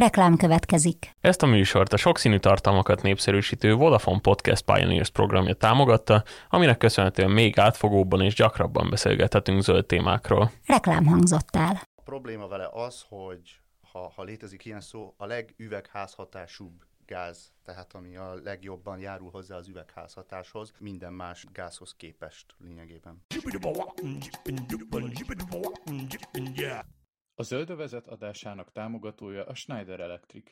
Reklám következik. Ezt a műsort a sokszínű tartalmakat népszerűsítő Vodafone Podcast Pioneers programja támogatta, aminek köszönhetően még átfogóbban és gyakrabban beszélgethetünk zöld témákról. Reklám hangzott el. A probléma vele az, hogy ha, ha létezik ilyen szó, a legüvegházhatásúbb gáz, tehát ami a legjobban járul hozzá az üvegházhatáshoz, minden más gázhoz képest lényegében. A Zöldövezet adásának támogatója a Schneider Electric.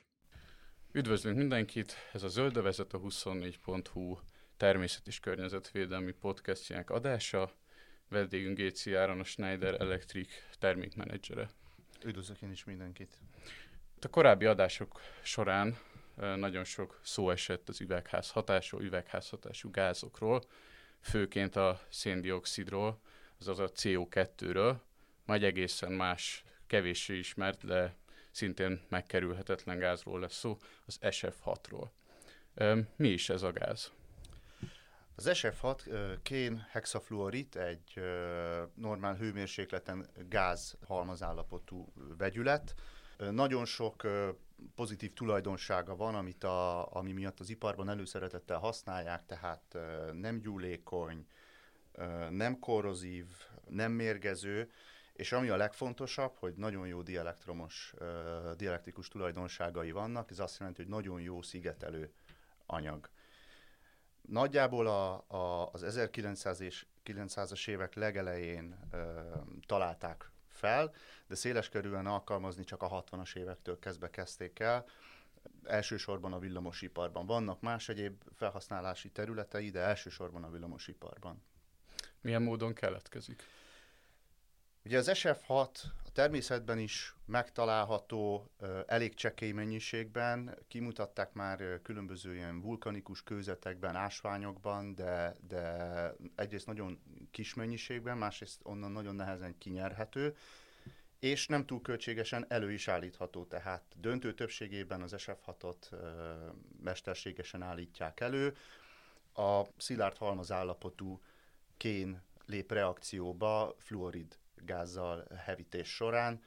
Üdvözlünk mindenkit, ez a Zöldövezet a 24.hu természet és környezetvédelmi podcastjának adása. Vendégünk Géci Áron, a Schneider Electric termékmenedzsere. Üdvözlök én is mindenkit. A korábbi adások során nagyon sok szó esett az üvegház hatásról, üvegházhatású gázokról, főként a széndiokszidról, azaz a CO2-ről, majd egészen más, kevéssé ismert, de szintén megkerülhetetlen gázról lesz szó, az SF6-ról. Mi is ez a gáz? Az SF6 kén hexafluorid egy normál hőmérsékleten gáz halmazállapotú vegyület. Nagyon sok pozitív tulajdonsága van, amit a, ami miatt az iparban előszeretettel használják, tehát nem gyúlékony, nem korrozív, nem mérgező, és ami a legfontosabb, hogy nagyon jó dielektromos, dielektrikus tulajdonságai vannak, ez azt jelenti, hogy nagyon jó szigetelő anyag. Nagyjából a, a, az 1900 és 900-as évek legelején ö, találták fel, de széles körülön alkalmazni csak a 60-as évektől kezdve kezdték el. Elsősorban a villamosiparban. Vannak más egyéb felhasználási területei, de elsősorban a villamosiparban. Milyen módon keletkezik? Ugye az SF6 a természetben is megtalálható elég csekély mennyiségben, kimutatták már különböző ilyen vulkanikus kőzetekben, ásványokban, de, de egyrészt nagyon kis mennyiségben, másrészt onnan nagyon nehezen kinyerhető, és nem túl költségesen elő is állítható, tehát döntő többségében az SF6-ot mesterségesen állítják elő. A szilárd halmaz állapotú kén lép reakcióba fluorid gázzal hevítés során.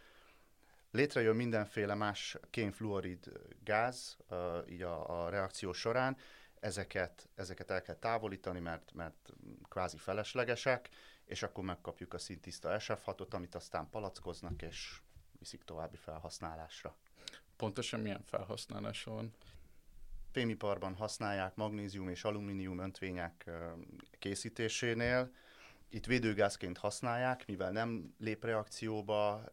Létrejön mindenféle más kénfluorid gáz így a, a reakció során, ezeket, ezeket el kell távolítani, mert, mert kvázi feleslegesek, és akkor megkapjuk a szintiszta SF6-ot, amit aztán palackoznak, és viszik további felhasználásra. Pontosan milyen felhasználása van? Fémiparban használják magnézium és alumínium öntvények készítésénél, itt védőgázként használják, mivel nem lép reakcióba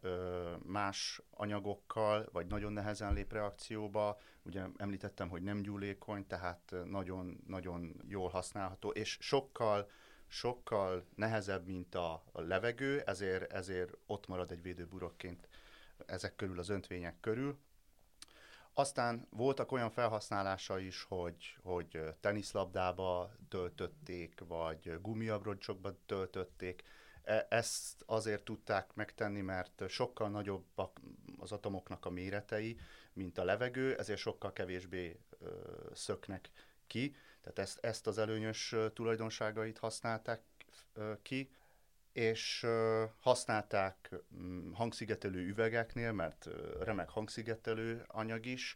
más anyagokkal, vagy nagyon nehezen lép reakcióba. Ugye említettem, hogy nem gyúlékony, tehát nagyon, nagyon jól használható, és sokkal sokkal nehezebb, mint a levegő, ezért, ezért ott marad egy védőburokként ezek körül, az öntvények körül. Aztán voltak olyan felhasználása is, hogy, hogy teniszlabdába töltötték, vagy gumiabroncsokba töltötték. E, ezt azért tudták megtenni, mert sokkal nagyobbak az atomoknak a méretei, mint a levegő, ezért sokkal kevésbé szöknek ki. Tehát ezt, ezt az előnyös tulajdonságait használták ki és használták mm, hangszigetelő üvegeknél, mert remek hangszigetelő anyag is,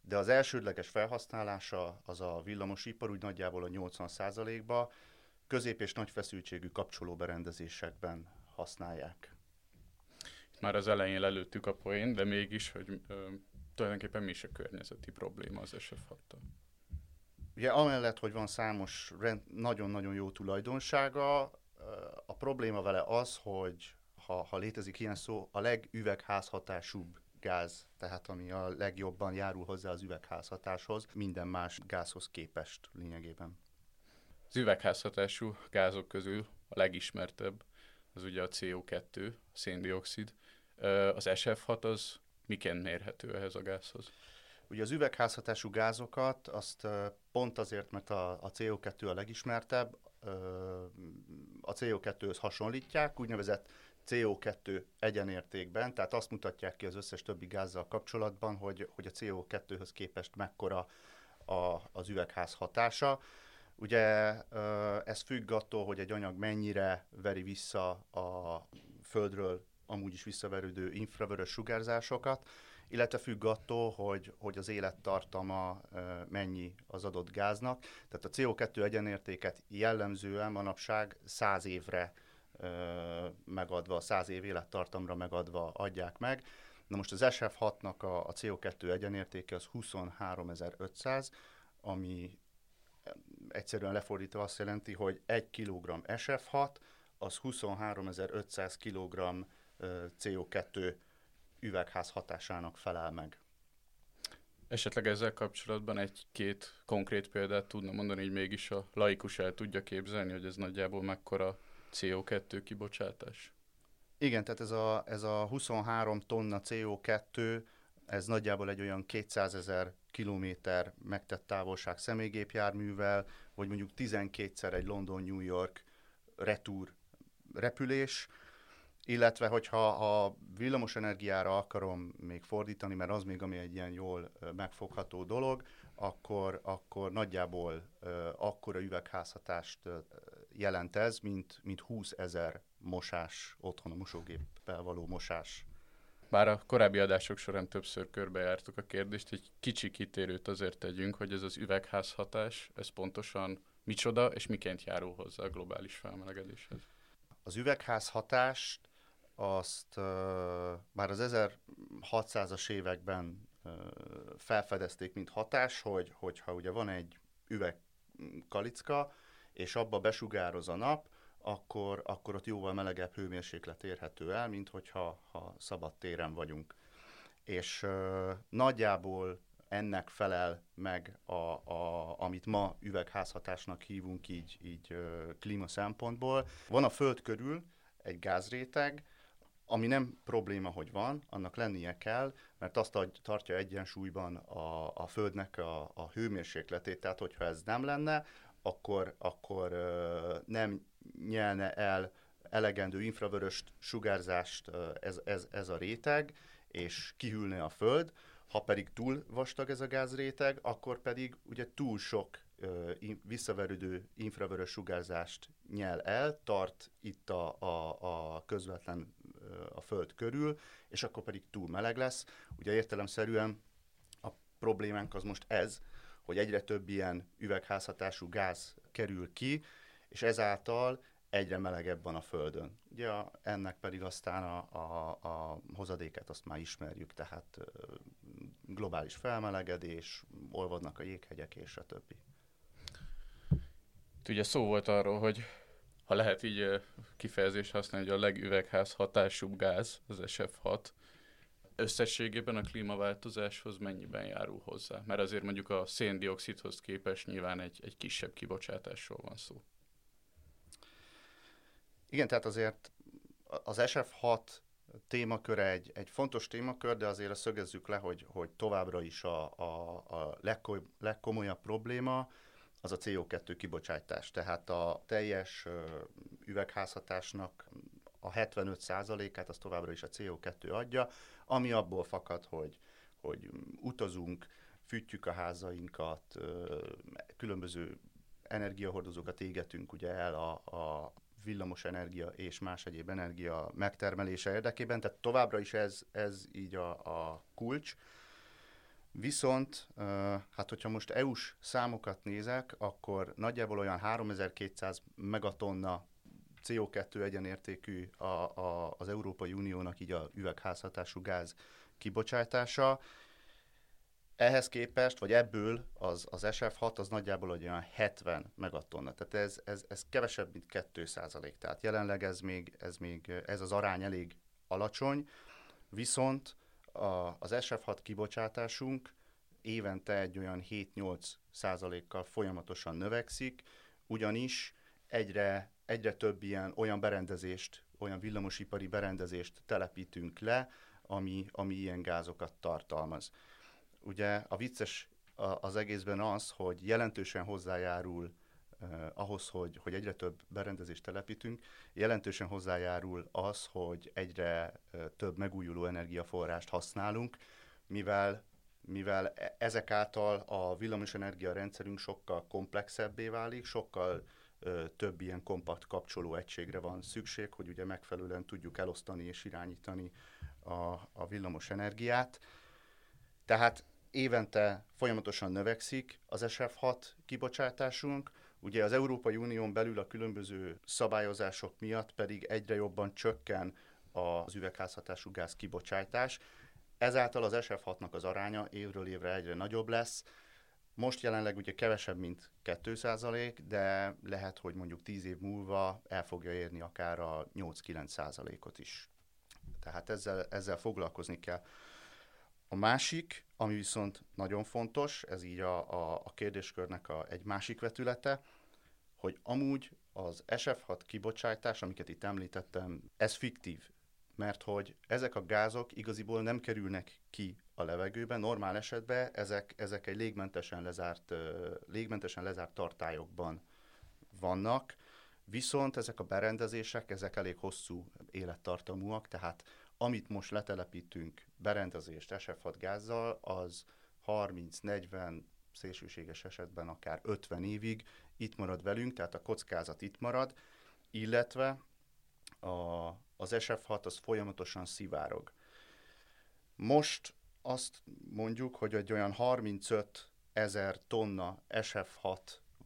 de az elsődleges felhasználása az a villamosipar úgy nagyjából a 80%-ba közép- és nagy feszültségű kapcsolóberendezésekben használják. Már az elején lelőttük a poén, de mégis, hogy ö, tulajdonképpen mi is a környezeti probléma az sf Ugye amellett, hogy van számos nagyon-nagyon jó tulajdonsága, a probléma vele az, hogy ha, ha létezik ilyen szó, a legüvegházhatásúbb gáz, tehát ami a legjobban járul hozzá az üvegházhatáshoz, minden más gázhoz képest lényegében. Az üvegházhatású gázok közül a legismertebb az ugye a CO2, a széndiokszid. Az SF6 az miként mérhető ehhez a gázhoz? Ugye az üvegházhatású gázokat azt pont azért, mert a, a CO2 a legismertebb, CO2-höz hasonlítják, úgynevezett CO2 egyenértékben, tehát azt mutatják ki az összes többi gázzal kapcsolatban, hogy, hogy a CO2-höz képest mekkora a, az üvegház hatása. Ugye ez függ attól, hogy egy anyag mennyire veri vissza a Földről amúgy is visszaverődő infravörös sugárzásokat, illetve függ attól, hogy, hogy az élettartama mennyi az adott gáznak. Tehát a CO2 egyenértéket jellemzően manapság 100 évre megadva, 100 év élettartamra megadva adják meg. Na most az SF6-nak a, a CO2 egyenértéke az 23.500, ami egyszerűen lefordítva azt jelenti, hogy 1 kg SF6 az 23.500 kg CO2 üvegház hatásának felel meg. Esetleg ezzel kapcsolatban egy-két konkrét példát tudna mondani, hogy mégis a laikus el tudja képzelni, hogy ez nagyjából mekkora CO2 kibocsátás? Igen, tehát ez a, ez a 23 tonna CO2, ez nagyjából egy olyan 200 ezer kilométer megtett távolság személygépjárművel, vagy mondjuk 12-szer egy London-New York retúr repülés, illetve hogyha a villamos energiára akarom még fordítani, mert az még ami egy ilyen jól megfogható dolog, akkor, akkor nagyjából akkora üvegházhatást jelent ez, mint, mint 20 ezer mosás, otthon a mosógéppel való mosás. Bár a korábbi adások során többször körbejártuk a kérdést, egy kicsi kitérőt azért tegyünk, hogy ez az üvegházhatás, ez pontosan micsoda és miként járul hozzá a globális felmelegedéshez. Az üvegházhatást azt uh, már az 1600-as években felfedezték, mint hatás, hogy hogyha ugye van egy üvegkalicka, és abba besugároz a nap, akkor, akkor ott jóval melegebb hőmérséklet érhető el, mint hogyha ha szabad téren vagyunk. És nagyjából ennek felel meg, a, a, amit ma üvegházhatásnak hívunk így, így klíma szempontból. Van a Föld körül egy gázréteg, ami nem probléma, hogy van, annak lennie kell, mert azt tartja egyensúlyban a, a Földnek a, a hőmérsékletét, tehát hogyha ez nem lenne, akkor, akkor nem nyelne el elegendő infravörös sugárzást ez, ez, ez a réteg, és kihűlne a Föld, ha pedig túl vastag ez a gázréteg, akkor pedig ugye túl sok visszaverődő infravörös sugárzást nyel el, tart itt a, a, a közvetlen a Föld körül, és akkor pedig túl meleg lesz. Ugye értelemszerűen a problémánk az most ez, hogy egyre több ilyen üvegházhatású gáz kerül ki, és ezáltal egyre melegebb van a Földön. Ugye a, ennek pedig aztán a, a, a hozadéket azt már ismerjük, tehát globális felmelegedés, olvadnak a jéghegyek és a többi. Ugye szó volt arról, hogy ha lehet így kifejezést használni, hogy a legüvegház hatású gáz, az SF6, összességében a klímaváltozáshoz mennyiben járul hozzá? Mert azért mondjuk a széndiokszidhoz képest nyilván egy, egy kisebb kibocsátásról van szó. Igen, tehát azért az SF6 témaköre egy, egy fontos témakör, de azért szögezzük le, hogy, hogy továbbra is a, a, a legko, legkomolyabb probléma az a CO2 kibocsátás. Tehát a teljes üvegházhatásnak a 75%-át az továbbra is a CO2 adja, ami abból fakad, hogy, hogy utazunk, fűtjük a házainkat, különböző energiahordozókat égetünk ugye el a, a villamos energia és más egyéb energia megtermelése érdekében, tehát továbbra is ez, ez így a, a kulcs. Viszont, hát hogyha most EU-s számokat nézek, akkor nagyjából olyan 3200 megatonna CO2 egyenértékű a, a, az Európai Uniónak így a üvegházhatású gáz kibocsátása. Ehhez képest, vagy ebből az, az SF6 az nagyjából olyan 70 megatonna. Tehát ez, ez, ez kevesebb, mint 2 százalék. Tehát jelenleg ez még, ez még, ez az arány elég alacsony, viszont a, az SF6 kibocsátásunk évente egy olyan 7-8 százalékkal folyamatosan növekszik, ugyanis egyre, egyre több ilyen olyan berendezést, olyan villamosipari berendezést telepítünk le, ami, ami ilyen gázokat tartalmaz. Ugye a vicces az egészben az, hogy jelentősen hozzájárul eh, ahhoz, hogy, hogy egyre több berendezést telepítünk, jelentősen hozzájárul az, hogy egyre eh, több megújuló energiaforrást használunk, mivel mivel e, ezek által a villamosenergia rendszerünk sokkal komplexebbé válik, sokkal ö, több ilyen kompakt kapcsoló egységre van szükség, hogy ugye megfelelően tudjuk elosztani és irányítani a, a villamos energiát. Tehát évente folyamatosan növekszik az SF6 kibocsátásunk, ugye az Európai Unión belül a különböző szabályozások miatt pedig egyre jobban csökken az üvegházhatású gáz kibocsátás, ezáltal az SF6-nak az aránya évről évre egyre nagyobb lesz, most jelenleg ugye kevesebb, mint 2% de lehet, hogy mondjuk 10 év múlva el fogja érni akár a 8-9 ot is. Tehát ezzel, ezzel foglalkozni kell. A másik, ami viszont nagyon fontos, ez így a, a, a kérdéskörnek a, egy másik vetülete, hogy amúgy az SF6 kibocsátás, amiket itt említettem, ez fiktív, mert hogy ezek a gázok igaziból nem kerülnek ki a levegőben, normál esetben ezek, ezek egy légmentesen lezárt, légmentesen lezárt tartályokban vannak, viszont ezek a berendezések, ezek elég hosszú élettartamúak, tehát amit most letelepítünk berendezést SF6 gázzal, az 30-40, szélsőséges esetben akár 50 évig itt marad velünk, tehát a kockázat itt marad, illetve a, az SF6 az folyamatosan szivárog. Most azt mondjuk, hogy egy olyan 35 ezer tonna SF6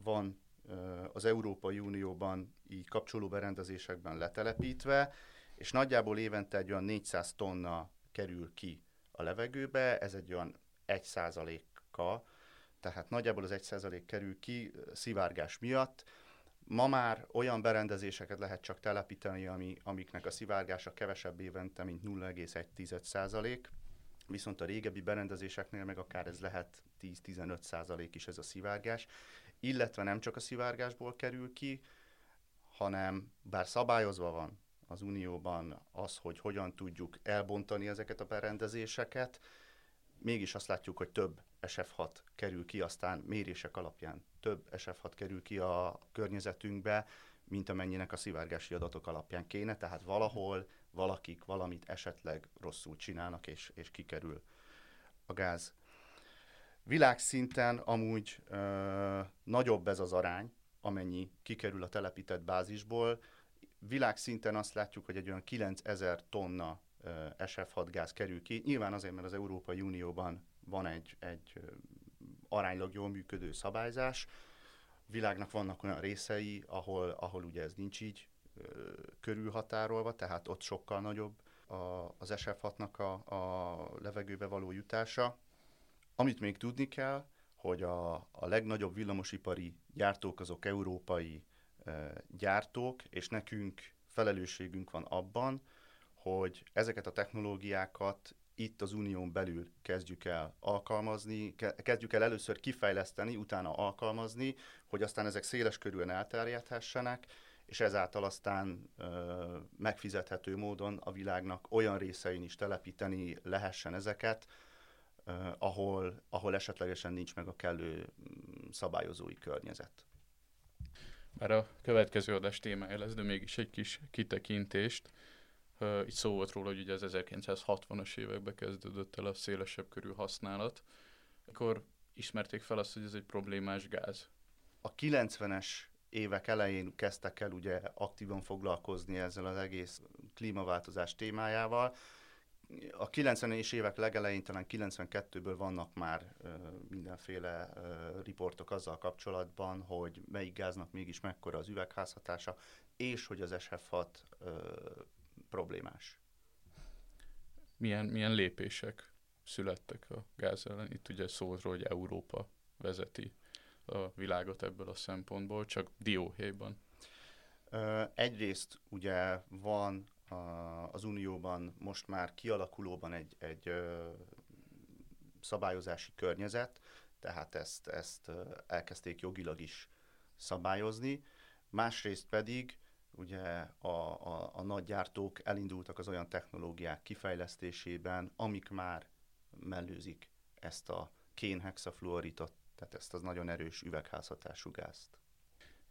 van az Európai Unióban így kapcsoló berendezésekben letelepítve, és nagyjából évente egy olyan 400 tonna kerül ki a levegőbe, ez egy olyan 1 százaléka, tehát nagyjából az 1 százalék kerül ki szivárgás miatt. Ma már olyan berendezéseket lehet csak telepíteni, ami, amiknek a szivárgása kevesebb évente, mint 0,1 százalék, viszont a régebbi berendezéseknél meg akár ez lehet 10-15 százalék is ez a szivárgás, illetve nem csak a szivárgásból kerül ki, hanem bár szabályozva van az Unióban az, hogy hogyan tudjuk elbontani ezeket a berendezéseket, mégis azt látjuk, hogy több SF6 kerül ki, aztán mérések alapján több SF6 kerül ki a környezetünkbe, mint amennyinek a szivárgási adatok alapján kéne, tehát valahol valakik valamit esetleg rosszul csinálnak, és, és kikerül a gáz. Világszinten amúgy ö, nagyobb ez az arány, amennyi kikerül a telepített bázisból. Világszinten azt látjuk, hogy egy olyan 9000 tonna ö, SF6 gáz kerül ki. Nyilván azért, mert az Európai Unióban van egy, egy aránylag jól működő szabályzás. Világnak vannak olyan részei, ahol, ahol ugye ez nincs így körülhatárolva, tehát ott sokkal nagyobb a, az SF6-nak a, a levegőbe való jutása. Amit még tudni kell, hogy a, a legnagyobb villamosipari gyártók azok európai gyártók, és nekünk felelősségünk van abban, hogy ezeket a technológiákat itt az unión belül kezdjük el alkalmazni, kezdjük el először kifejleszteni, utána alkalmazni, hogy aztán ezek széles körülön elterjedhessenek, és ezáltal aztán ö, megfizethető módon a világnak olyan részein is telepíteni lehessen ezeket, ö, ahol, ahol esetlegesen nincs meg a kellő szabályozói környezet. Már a következő adás témája lesz, de mégis egy kis kitekintést. Itt szó volt róla, hogy ugye az 1960-as években kezdődött el a szélesebb körű használat. Akkor ismerték fel azt, hogy ez egy problémás gáz. A 90-es évek elején kezdtek el ugye aktívan foglalkozni ezzel az egész klímaváltozás témájával. A 90-es évek legelején, talán 92-ből vannak már ö, mindenféle ö, riportok azzal kapcsolatban, hogy melyik gáznak mégis mekkora az üvegházhatása, és hogy az SF6 ö, problémás. Milyen, milyen lépések születtek a gáz ellen? Itt ugye szó hogy Európa vezeti a világot ebből a szempontból, csak dióhéjban. Egyrészt ugye van az Unióban most már kialakulóban egy, egy szabályozási környezet, tehát ezt, ezt elkezdték jogilag is szabályozni. Másrészt pedig ugye a, a, a nagy gyártók elindultak az olyan technológiák kifejlesztésében, amik már mellőzik ezt a kénhexafluoritot, tehát ezt az nagyon erős üvegházhatású gázt.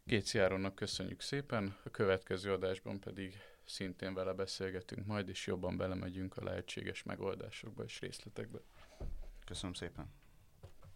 Géci Áronnak köszönjük szépen, a következő adásban pedig szintén vele beszélgetünk majd, és jobban belemegyünk a lehetséges megoldásokba és részletekbe. Köszönöm szépen.